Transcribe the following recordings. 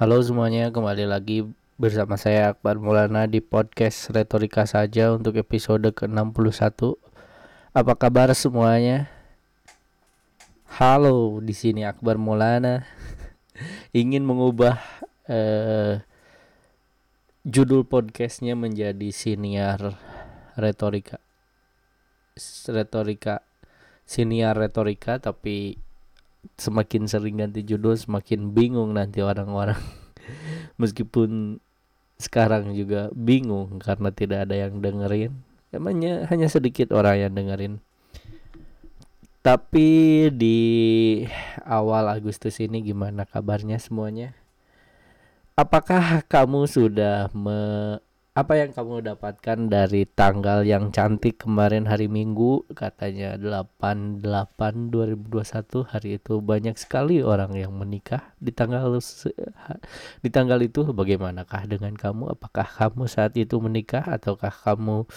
Halo semuanya, kembali lagi bersama saya Akbar Maulana di podcast Retorika saja untuk episode ke-61. Apa kabar semuanya? Halo, di sini Akbar Maulana ingin mengubah eh, judul podcastnya menjadi siniar retorika. Retorika siniar retorika tapi semakin sering ganti judul semakin bingung nanti orang-orang. Meskipun sekarang juga bingung karena tidak ada yang dengerin. Emangnya hanya sedikit orang yang dengerin. Tapi di awal Agustus ini gimana kabarnya semuanya? Apakah kamu sudah me apa yang kamu dapatkan dari tanggal yang cantik kemarin hari Minggu? Katanya 88 2021 hari itu banyak sekali orang yang menikah. Di tanggal di tanggal itu bagaimanakah dengan kamu? Apakah kamu saat itu menikah ataukah kamu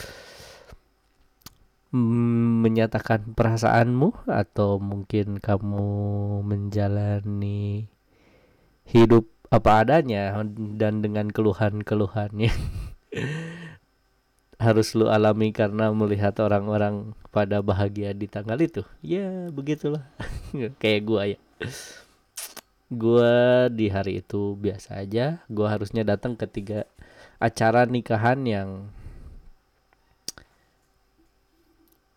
menyatakan perasaanmu? Atau mungkin kamu menjalani hidup apa adanya dan dengan keluhan-keluhannya harus lu alami karena melihat orang-orang pada bahagia di tanggal itu. Ya begitulah. Kayak gua ya. Gua di hari itu biasa aja. Gua harusnya datang ke tiga acara nikahan yang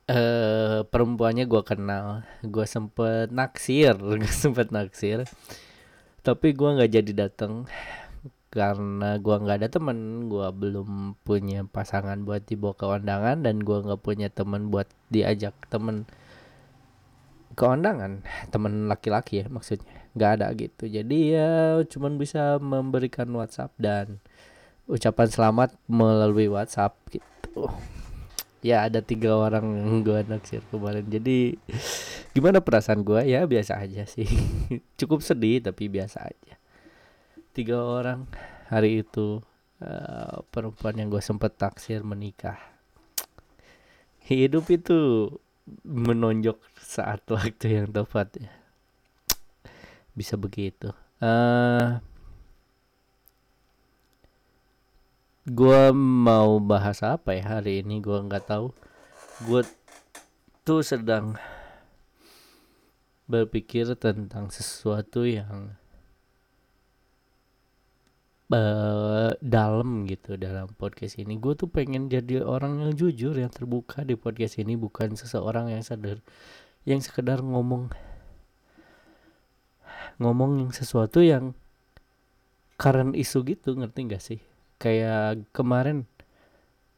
eh perempuannya gua kenal. Gua sempet naksir gua sempet naksir. Tapi gua nggak jadi datang karena gua nggak ada temen gua belum punya pasangan buat dibawa ke undangan dan gua nggak punya temen buat diajak temen ke undangan. Temen laki-laki ya maksudnya. Nggak ada gitu. Jadi ya cuman bisa memberikan WhatsApp dan ucapan selamat melalui WhatsApp gitu. Ya ada tiga orang yang gue naksir kemarin. Jadi gimana perasaan gua? Ya biasa aja sih. Cukup sedih tapi biasa aja tiga orang hari itu uh, perempuan yang gue sempet taksir menikah. Hidup itu menonjok saat waktu yang tepat ya. Bisa begitu. Uh, eh, gue mau bahas apa ya hari ini? Gue nggak tahu. Gue tuh sedang berpikir tentang sesuatu yang uh, dalam gitu dalam podcast ini. Gue tuh pengen jadi orang yang jujur yang terbuka di podcast ini bukan seseorang yang sadar yang sekedar ngomong ngomong yang sesuatu yang current isu gitu ngerti gak sih? Kayak kemarin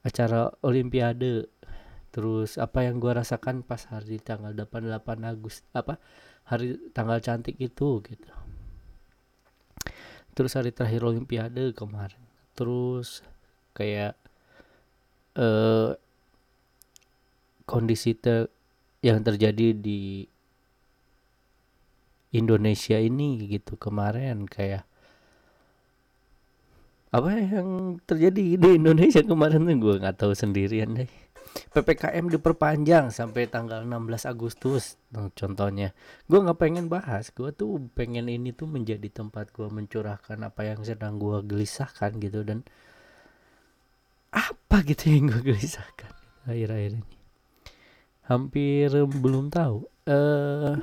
acara olimpiade terus apa yang gue rasakan pas hari tanggal 88 Agustus apa hari tanggal cantik itu gitu terus hari terakhir olimpiade kemarin. Terus kayak uh, kondisi ter yang terjadi di Indonesia ini gitu kemarin kayak apa yang terjadi di Indonesia kemarin tuh gue nggak tahu sendirian deh PPKM diperpanjang sampai tanggal 16 Agustus contohnya. Gue nggak pengen bahas gue tuh pengen ini tuh menjadi tempat gue mencurahkan apa yang sedang gue gelisahkan gitu dan apa gitu yang gue gelisahkan akhir-akhir ini. Hampir belum tahu. Eh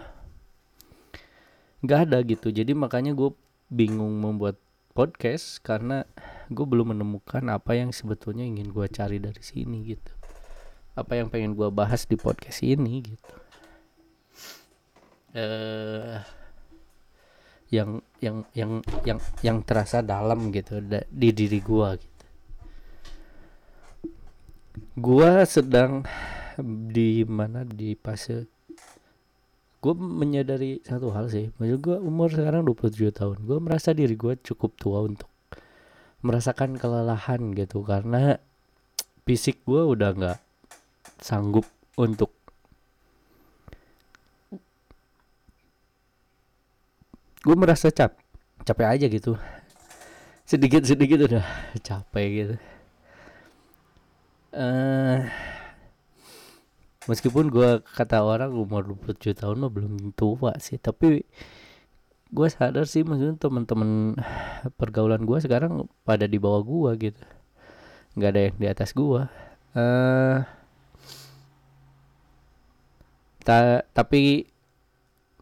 nggak ada gitu. Jadi makanya gue bingung membuat podcast karena gue belum menemukan apa yang sebetulnya ingin gue cari dari sini gitu apa yang pengen gue bahas di podcast ini gitu. Uh, yang yang yang yang yang terasa dalam gitu di diri gue gitu. Gue sedang di mana di fase gue menyadari satu hal sih. Maksud gue umur sekarang 27 tahun. Gue merasa diri gue cukup tua untuk merasakan kelelahan gitu. Karena fisik gue udah nggak sanggup untuk gue merasa cap capek aja gitu. Sedikit sedikit udah capek gitu. Uh, meskipun gue kata orang umur 27 tahun mah belum tua sih tapi gue sadar sih maksudnya teman-teman pergaulan gue sekarang pada di bawah gue gitu. Nggak ada yang di atas gue uh, ta tapi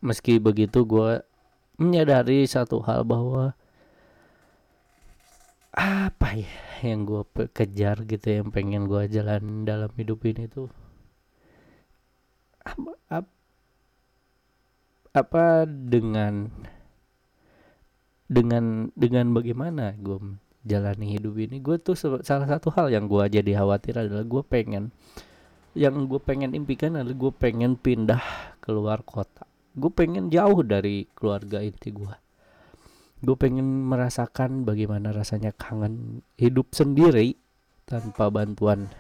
meski begitu gue menyadari satu hal bahwa apa ya yang gue kejar gitu yang pengen gue jalan dalam hidup ini tuh? Apa, apa, apa dengan dengan dengan bagaimana gue jalani hidup ini? Gue tuh salah satu hal yang gue jadi khawatir adalah gue pengen yang gue pengen impikan adalah gue pengen pindah keluar kota. Gue pengen jauh dari keluarga inti gue gue pengen merasakan bagaimana rasanya kangen hidup sendiri tanpa bantuan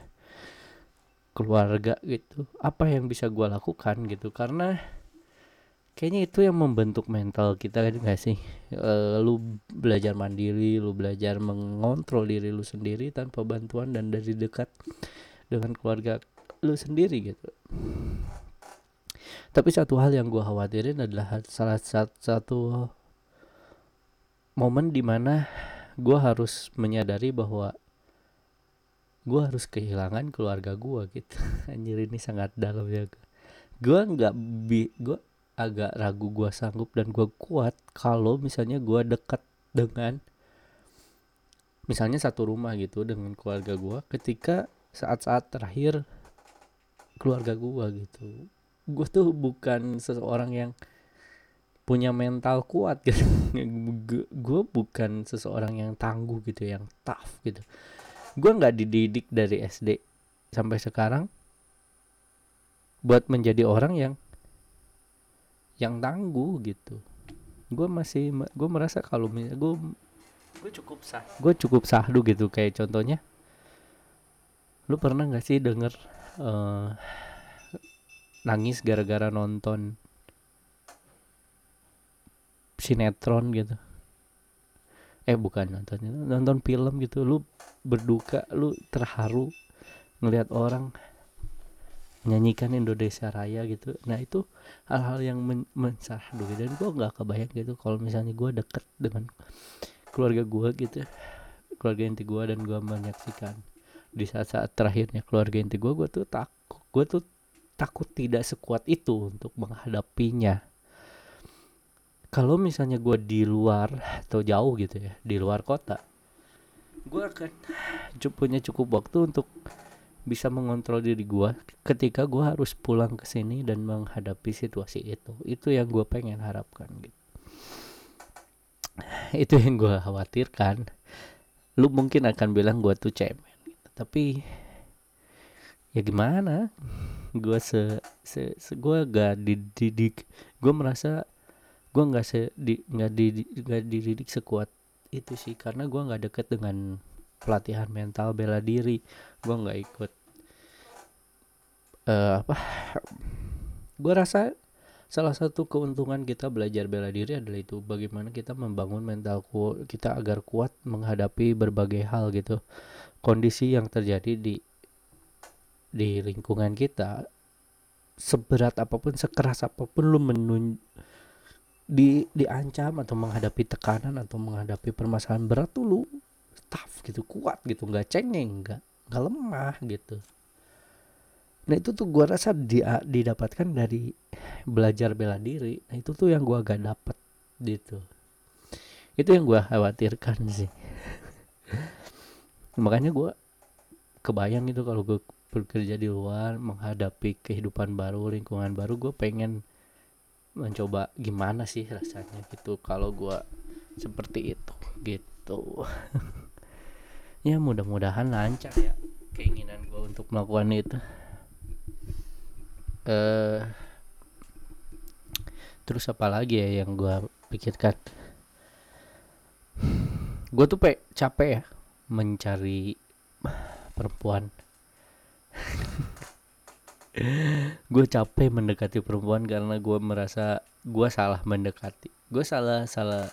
keluarga gitu. Apa yang bisa gue lakukan gitu karena kayaknya itu yang membentuk mental kita kan gak sih? E, lu belajar mandiri lu belajar mengontrol diri lu sendiri tanpa bantuan dan dari dekat dengan keluarga lu sendiri gitu. Tapi satu hal yang gue khawatirin adalah salah satu momen di mana gue harus menyadari bahwa gue harus kehilangan keluarga gue gitu. Anjir ini sangat dalam ya gue nggak bi gue agak ragu gue sanggup dan gue kuat kalau misalnya gue dekat dengan misalnya satu rumah gitu dengan keluarga gue ketika saat-saat terakhir keluarga gue gitu. Gue tuh bukan seseorang yang punya mental kuat gitu. Gue bukan seseorang yang tangguh gitu yang tough gitu. Gue nggak dididik dari SD sampai sekarang buat menjadi orang yang yang tangguh gitu. Gue masih gue merasa kalau misalnya gue gue cukup sah. gue cukup sahdu gitu. Kayak contohnya lu pernah nggak sih denger uh, nangis gara-gara nonton sinetron gitu. Eh bukan nonton nonton film gitu. Lu berduka lu terharu ngelihat orang menyanyikan Indonesia Raya gitu. Nah itu hal-hal yang men mensahdu gitu. dan gue nggak kebayang gitu kalau misalnya gue deket dengan keluarga gue gitu keluarga inti gue dan gue menyaksikan di saat-saat terakhirnya keluarga inti gue gue tuh takut gue tuh takut tidak sekuat itu untuk menghadapinya. Kalau misalnya gue di luar atau jauh gitu ya di luar kota gue akan punya cukup waktu untuk bisa mengontrol diri gue ketika gue harus pulang ke sini dan menghadapi situasi itu. Itu yang gue pengen harapkan gitu. Itu yang gue khawatirkan. Lu mungkin akan bilang gue tuh cemen. Tapi ya gimana? Gue se, se, se gue gak dididik gue merasa gue nggak se di nggak di nggak dididik sekuat itu sih. Karena gue nggak deket dengan pelatihan mental bela diri. Gue nggak ikut uh, apa gue rasa salah satu keuntungan kita belajar bela diri adalah itu. Bagaimana kita membangun mental kita agar kuat menghadapi berbagai hal gitu kondisi yang terjadi di di lingkungan kita seberat apa pun sekeras apa pun lu menun di diancam atau menghadapi tekanan atau menghadapi permasalahan berat tuh lu tough gitu kuat gitu. Nggak cengeng nggak nggak lemah gitu. Nah itu tuh gua rasa dia didapatkan dari belajar bela diri. Nah itu tuh yang gua gak dapet gitu. Itu yang gua khawatirkan sih makanya gua kebayang itu kalau gue bekerja di luar menghadapi kehidupan baru lingkungan baru gue pengen mencoba gimana sih rasanya gitu kalau gue seperti itu gitu. Ya mudah-mudahan lancar ya keinginan gue untuk melakukan itu. Eh terus apa lagi ya yang gue pikirkan? Gue tuh pe capek ya mencari perempuan. Gue capek mendekati perempuan karena gue merasa gue salah mendekati. Gue salah salah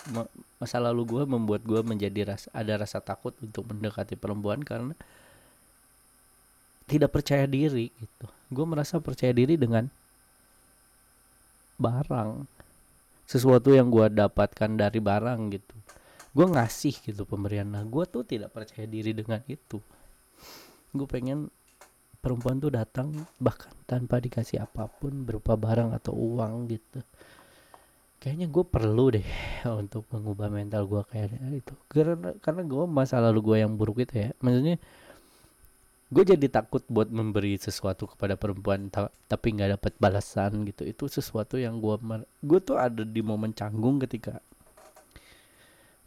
masa lalu gue membuat gue menjadi rasa ada rasa takut untuk mendekati perempuan karena tidak percaya diri gitu. Gue merasa percaya diri dengan barang. Sesuatu yang gue dapatkan dari barang gitu gue ngasih gitu pemberian. Nah gue tuh tidak percaya diri dengan itu. Gue pengen perempuan tuh datang bahkan tanpa dikasih apa pun berupa barang atau uang gitu. Kayaknya gue perlu deh untuk mengubah mental gue kayak itu. Karena karena gue masa lalu gue yang buruk itu ya. Maksudnya gue jadi takut buat memberi sesuatu kepada perempuan ta tapi nggak dapat balasan gitu. Itu sesuatu yang gue gue tuh ada di momen canggung ketika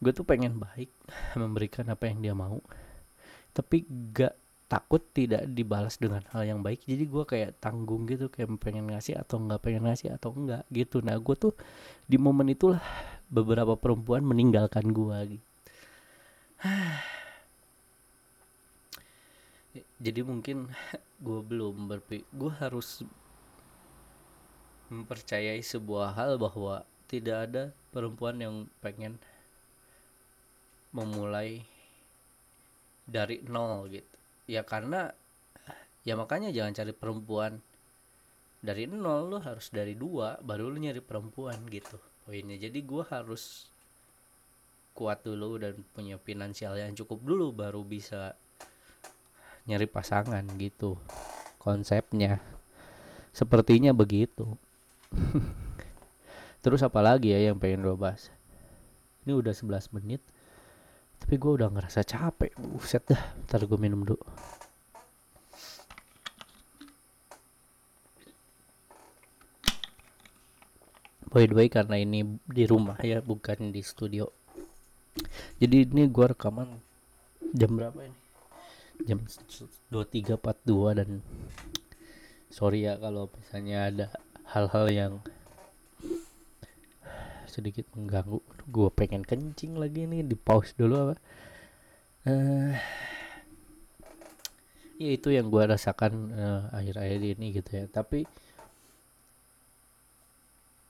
gue tuh pengen baik memberikan apa yang dia mau. Tapi gak takut tidak dibalas dengan hal yang baik. Jadi gue kayak tanggung gitu kayak pengen ngasih atau nggak pengen ngasih atau enggak gitu. Nah gue tuh di momen itulah beberapa perempuan meninggalkan gue gitu jadi mungkin gue belum berpikir gue harus mempercayai sebuah hal bahwa tidak ada perempuan yang pengen memulai dari nol gitu. Ya karena ya makanya jangan cari perempuan. Dari nol lo harus dari dua baru lo nyari perempuan gitu poinnya. Jadi gue harus kuat dulu dan punya finansial yang cukup dulu baru bisa nyari pasangan gitu konsepnya. Sepertinya begitu. Terus apalagi ya yang pengen gue bahas? Ini udah 11 menit tapi gue udah ngerasa capek. Buset dah ntar gue minum dulu. By the way karena ini di rumah ya bukan di studio. Jadi ini gue rekaman jam berapa ini? Jam 23.42 dan sorry ya kalau misalnya ada hal-hal yang sedikit mengganggu. Gue pengen kencing lagi nih di pause dulu apa? Uh, ya itu yang gue rasakan uh, akhir-akhir ini gitu ya. Tapi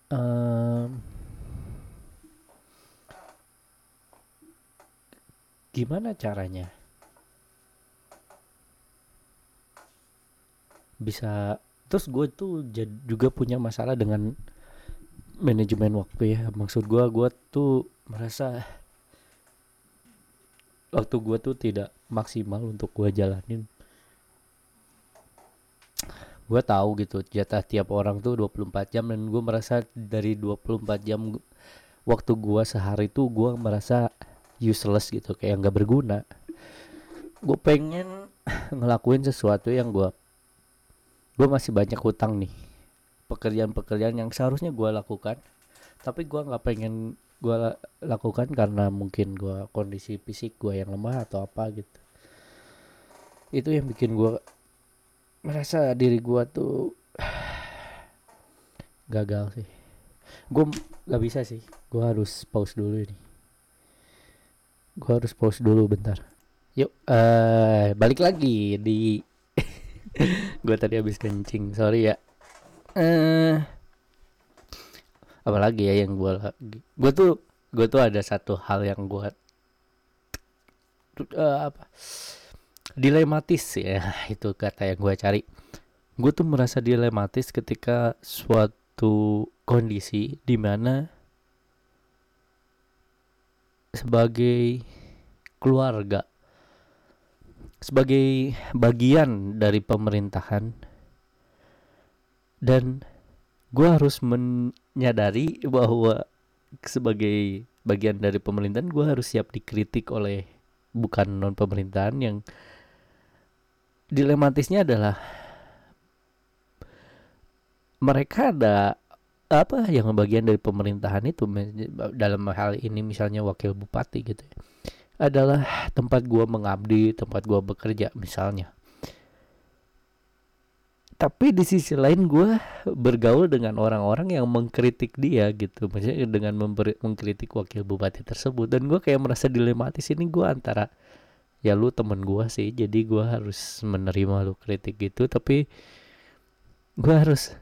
um, gimana caranya bisa terus gue tuh juga punya masalah dengan manajemen waktu ya. Maksud gue gue tuh merasa waktu gue tuh tidak maksimal untuk gue jalanin. Gue tahu gitu jatah tiap orang tuh 24 jam dan gue merasa dari 24 jam waktu gue sehari tuh gue merasa useless gitu kayak nggak berguna. Gue pengen ngelakuin sesuatu yang gue gue masih banyak hutang nih pekerjaan-pekerjaan yang seharusnya gue lakukan. Tapi gue nggak pengen gue lakukan karena mungkin gue kondisi fisik gue yang lemah atau apa gitu. Itu yang bikin gue merasa diri gue tuh gagal sih. Gue nggak bisa sih. Gue harus pause dulu ini. Gue harus pause dulu bentar. Yuk uh, balik lagi di gue tadi habis kencing. Sorry ya eh. Apalagi ya yang gue gue tuh gue tuh ada satu hal yang gue uh, apa dilematis ya itu kata yang gue cari. Gue tuh merasa dilematis ketika suatu kondisi di mana sebagai keluarga sebagai bagian dari pemerintahan dan gue harus menyadari bahwa sebagai bagian dari pemerintahan gue harus siap dikritik oleh bukan non pemerintahan yang dilematisnya adalah mereka ada apa yang bagian dari pemerintahan itu dalam hal ini misalnya wakil bupati gitu ya, adalah tempat gua mengabdi tempat gua bekerja misalnya tapi di sisi lain gue bergaul dengan orang-orang yang mengkritik dia gitu. Maksudnya dengan memberi, mengkritik wakil bupati tersebut. Dan gue kayak merasa dilematis ini gue antara ya lu temen gue sih jadi gue harus menerima lu kritik gitu. Tapi gue harus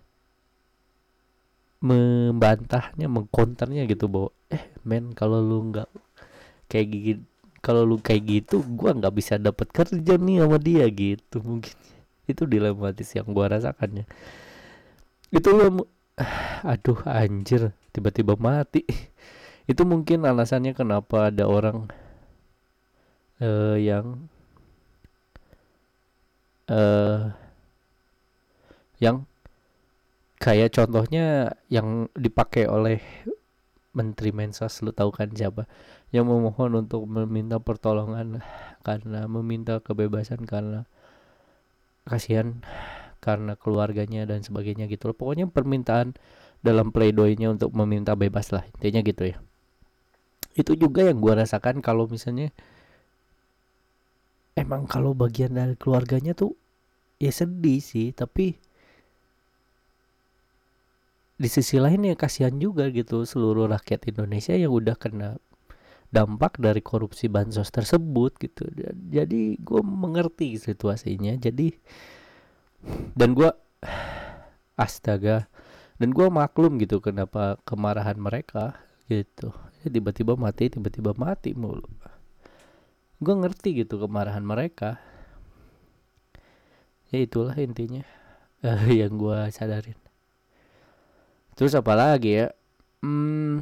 membantahnya mengkonternya gitu bahwa eh men kalau lu nggak kayak gini kalau lu kayak gitu gue nggak bisa dapat kerja nih sama dia gitu mungkin itu dilematis yang gua rasakannya. Itu lo aduh anjir tiba-tiba mati. Itu mungkin alasannya kenapa ada orang uh, yang uh, yang kayak contohnya yang dipakai oleh Menteri Mensos lu tahu kan siapa? Yang memohon untuk meminta pertolongan karena meminta kebebasan karena kasihan karena keluarganya dan sebagainya gitu loh. Pokoknya permintaan dalam pleidoynya untuk meminta bebas lah intinya gitu ya. Itu juga yang gua rasakan kalau misalnya emang kalau bagian dari keluarganya tuh ya sedih sih tapi di sisi lain ya kasihan juga gitu seluruh rakyat Indonesia yang udah kena dampak dari korupsi bansos tersebut gitu. Jadi gue mengerti situasinya. Jadi dan gue astaga dan gue maklum gitu kenapa kemarahan mereka gitu. Ya, tiba-tiba mati tiba-tiba mati mulu. Gue ngerti gitu kemarahan mereka. Ya itulah intinya. Uh, yang gue sadarin. Terus apa lagi ya? Hmm,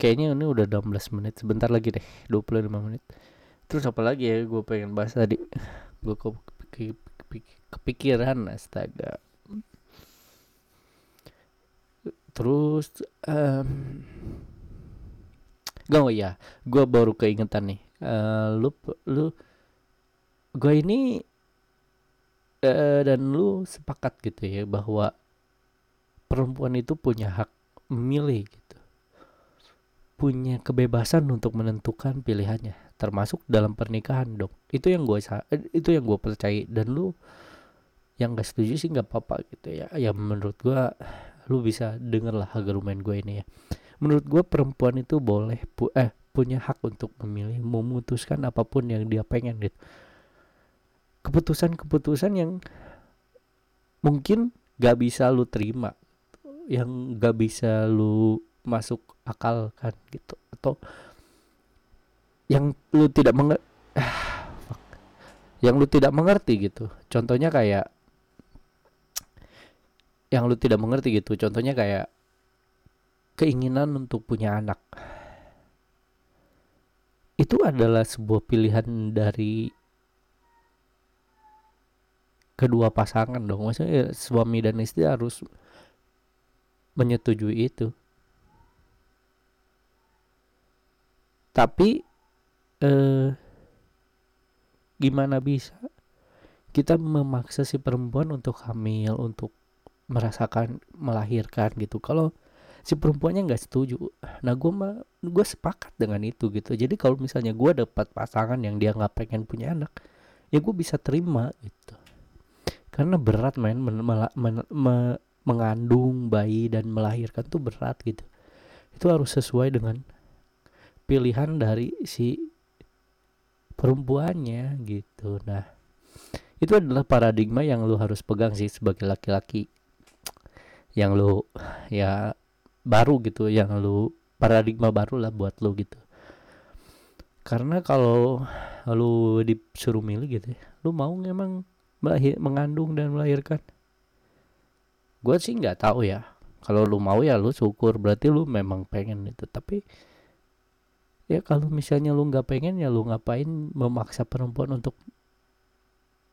kayaknya ini udah 16 menit. Sebentar lagi deh, 25 menit. Terus apa lagi ya gue pengen bahas tadi? Gue kok kepikiran astaga. Terus um, Gak oh ya, gue baru keingetan nih. Uh, lu lu gue ini uh, dan lu sepakat gitu ya bahwa perempuan itu punya hak memilih punya kebebasan untuk menentukan pilihannya termasuk dalam pernikahan dong itu yang gue eh, itu yang gue percaya. Dan lu yang gak setuju sih nggak apa-apa gitu ya. Ya menurut gue lu bisa denger lah argumen gue ini ya. Menurut gue perempuan itu boleh pu eh punya hak untuk memilih memutuskan apa pun yang dia pengen gitu. Keputusan-keputusan yang mungkin gak bisa lu terima yang gak bisa lu masuk akal kan gitu. Atau yang lu tidak mengerti yang lu tidak mengerti gitu. Contohnya kayak yang lu tidak mengerti gitu. Contohnya kayak keinginan untuk punya anak. Itu adalah sebuah pilihan dari kedua pasangan dong. Maksudnya ya, suami dan istri harus menyetujui itu tapi eh, gimana bisa? Kita memaksa si perempuan untuk hamil untuk merasakan melahirkan gitu. Kalau si perempuannya nggak setuju nah gue mah gue sepakat dengan itu gitu. Jadi kalau misalnya gue dapat pasangan yang dia nggak pengen punya anak ya gue bisa terima gitu. Karena berat main men, men, men, me, mengandung bayi dan melahirkan tuh berat gitu. Itu harus sesuai dengan pilihan dari si perempuannya gitu. Nah itu adalah paradigma yang lu harus pegang sih sebagai laki-laki. Yang lu ya baru gitu yang lu paradigma baru lah buat lu gitu. Karena kalau lu disuruh milih gitu ya lu mau emang melahir, mengandung dan melahirkan? Gue sih nggak tahu ya. Kalau lu mau ya lu syukur berarti lu memang pengen itu. Tapi ya kalau misalnya lu nggak pengen ya lu ngapain memaksa perempuan untuk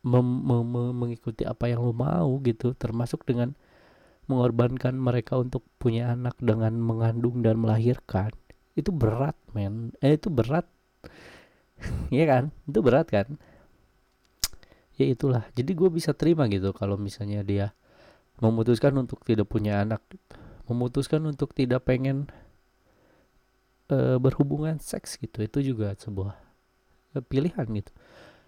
mem mem mengikuti apa yang lu mau gitu. Termasuk dengan mengorbankan mereka untuk punya anak dengan mengandung dan melahirkan. Itu berat men. Eh itu berat. Iya kan? Itu berat kan? Ya itulah. Jadi gue bisa terima gitu kalau misalnya dia memutuskan untuk tidak punya anak memutuskan untuk tidak pengen uh, berhubungan seks gitu itu juga sebuah uh, pilihan gitu.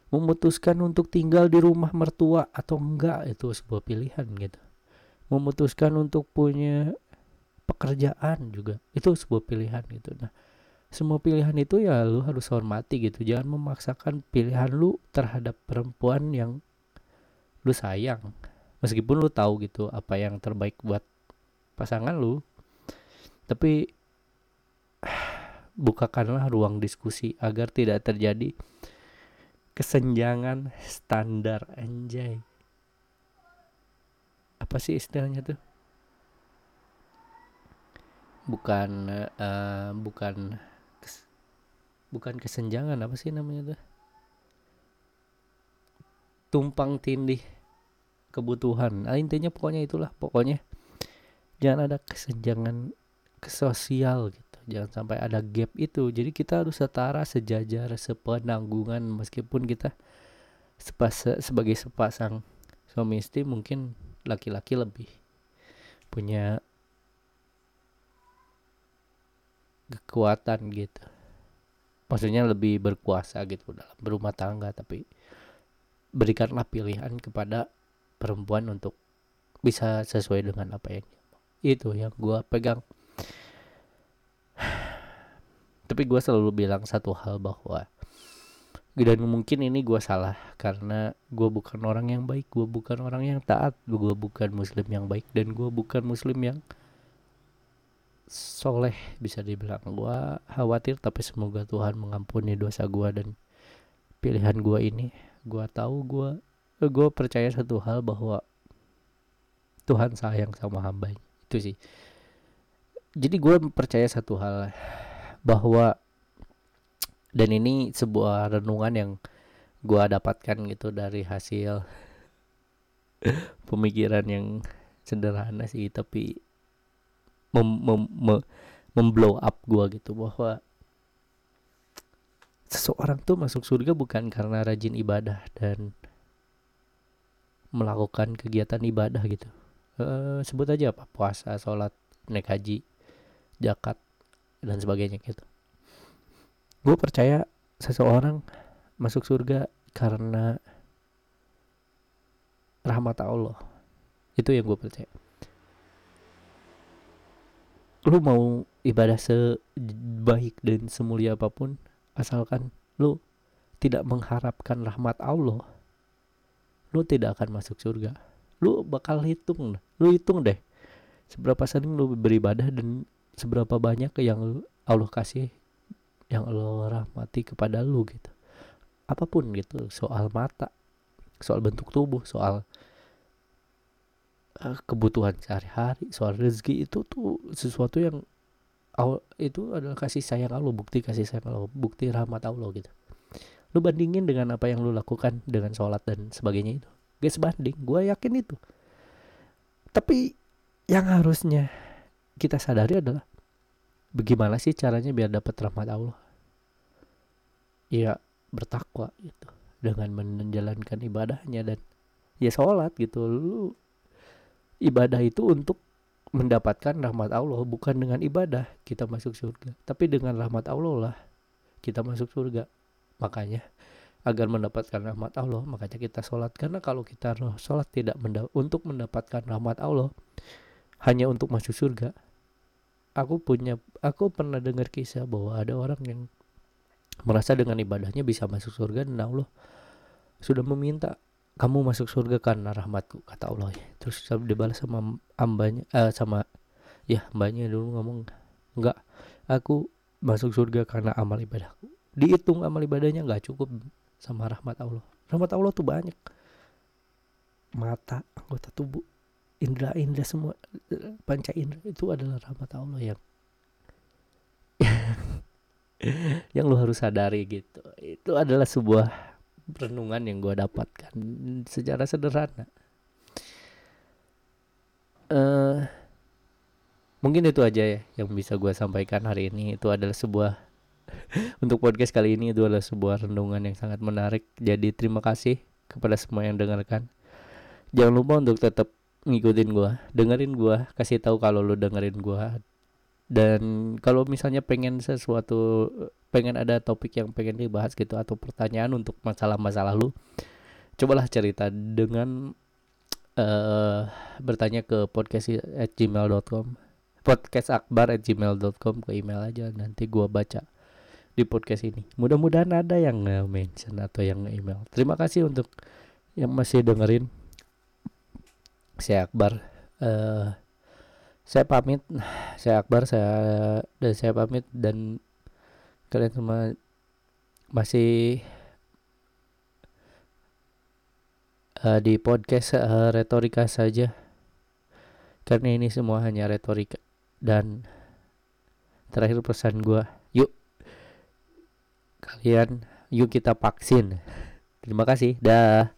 Memutuskan untuk tinggal di rumah mertua atau enggak itu sebuah pilihan gitu. Memutuskan untuk punya pekerjaan juga itu sebuah pilihan gitu. Nah semua pilihan itu ya lu harus hormati gitu. Jangan memaksakan pilihan lu terhadap perempuan yang lu sayang. Meskipun lu tahu gitu apa yang terbaik buat pasangan lu. Tapi bukakanlah ruang diskusi agar tidak terjadi kesenjangan standar anjay. Apa sih istilahnya tuh? Bukan uh, bukan kes, bukan kesenjangan apa sih namanya tuh? Tumpang tindih kebutuhan. Nah, intinya pokoknya itulah pokoknya jangan ada kesenjangan ke sosial gitu jangan sampai ada gap itu. Jadi kita harus setara sejajar sepenanggungan. Meskipun kita sepasa, sebagai sepasang suami istri mungkin laki-laki lebih punya kekuatan gitu. Maksudnya lebih berkuasa gitu dalam berumah tangga tapi berikanlah pilihan kepada perempuan untuk bisa sesuai dengan apa yang itu yang gue pegang tapi gue selalu bilang satu hal bahwa dan mungkin ini gue salah karena gue bukan orang yang baik gue bukan orang yang taat gue bukan muslim yang baik dan gue bukan muslim yang soleh bisa dibilang. Gue khawatir tapi semoga Tuhan mengampuni dosa gue dan pilihan gue ini. Gue tahu gue gue percaya satu hal bahwa Tuhan sayang sama hamba. Itu sih. Jadi gue percaya satu hal bahwa dan ini sebuah renungan yang gue dapatkan gitu dari hasil pemikiran yang sederhana sih tapi mem, mem, mem, memblow up gue gitu bahwa seseorang tuh masuk surga bukan karena rajin ibadah dan melakukan kegiatan ibadah gitu. Uh, sebut aja apa? Puasa sholat naik haji zakat dan sebagainya gitu. Gue percaya seseorang masuk surga karena rahmat Allah. Itu yang gue percaya. Lu mau ibadah sebaik dan semulia apa pun asalkan lu tidak mengharapkan rahmat Allah lu tidak akan masuk surga. Lu bakal hitung lu hitung deh seberapa sering lu beribadah dan seberapa banyak yang Allah kasih yang Allah rahmati kepada lu gitu. Apa pun gitu. Soal mata soal bentuk tubuh soal uh, kebutuhan sehari-hari soal rezeki itu tuh sesuatu yang itu adalah kasih sayang Allah bukti kasih sayang Allah bukti rahmat Allah gitu. Lu bandingin dengan apa yang lu lakukan dengan sholat dan sebagainya itu. Gak sebanding gue yakin itu. Tapi yang harusnya kita sadari adalah bagaimana sih caranya biar dapat rahmat Allah? Ya bertakwa gitu dengan menjalankan ibadahnya dan ya sholat gitu. Lu ibadah itu untuk mendapatkan rahmat Allah bukan dengan ibadah kita masuk surga. Tapi dengan rahmat Allah lah kita masuk surga. Makanya agar mendapatkan rahmat Allah makanya kita sholat. Karena kalau kita sholat tidak menda untuk mendapatkan rahmat Allah hanya untuk masuk surga aku punya aku pernah dengar kisah bahwa ada orang yang merasa dengan ibadahnya bisa masuk surga dan Allah sudah meminta kamu masuk surga karena rahmatku kata Allah. Ya terus dibalas sama ambanya uh, sama ya mbaknya dulu ngomong enggak aku masuk surga karena amal ibadahku. Dihitung amal ibadahnya nggak cukup sama rahmat Allah. Rahmat Allah tuh banyak. Mata anggota tubuh indra indra semua panca indra itu adalah rahmat Allah yang yang lu harus sadari gitu. Itu adalah sebuah renungan yang gue dapatkan secara sederhana. Uh, mungkin itu aja ya yang bisa gue sampaikan hari ini. Itu adalah sebuah untuk podcast kali ini itu adalah sebuah renungan yang sangat menarik. Jadi terima kasih kepada semua yang dengarkan. Jangan lupa untuk tetap ngikutin gue dengerin gue kasih tahu kalau lu dengerin gue dan kalau misalnya pengen sesuatu pengen ada topik yang pengen dibahas gitu atau pertanyaan untuk masalah-masalah lu cobalah cerita dengan uh, bertanya ke podcast at gmail.com podcast akbar at gmail.com ke email aja nanti gua baca di podcast ini. Mudah-mudahan ada yang mention atau yang email terima kasih untuk yang masih dengerin saya Akbar. Uh, saya pamit. Saya Akbar saya dan saya pamit. Dan kalian semua masih uh, di podcast uh, retorika saja. Karena ini semua hanya retorika. Dan terakhir pesan gue yuk kalian yuk kita vaksin. Terima kasih. Dah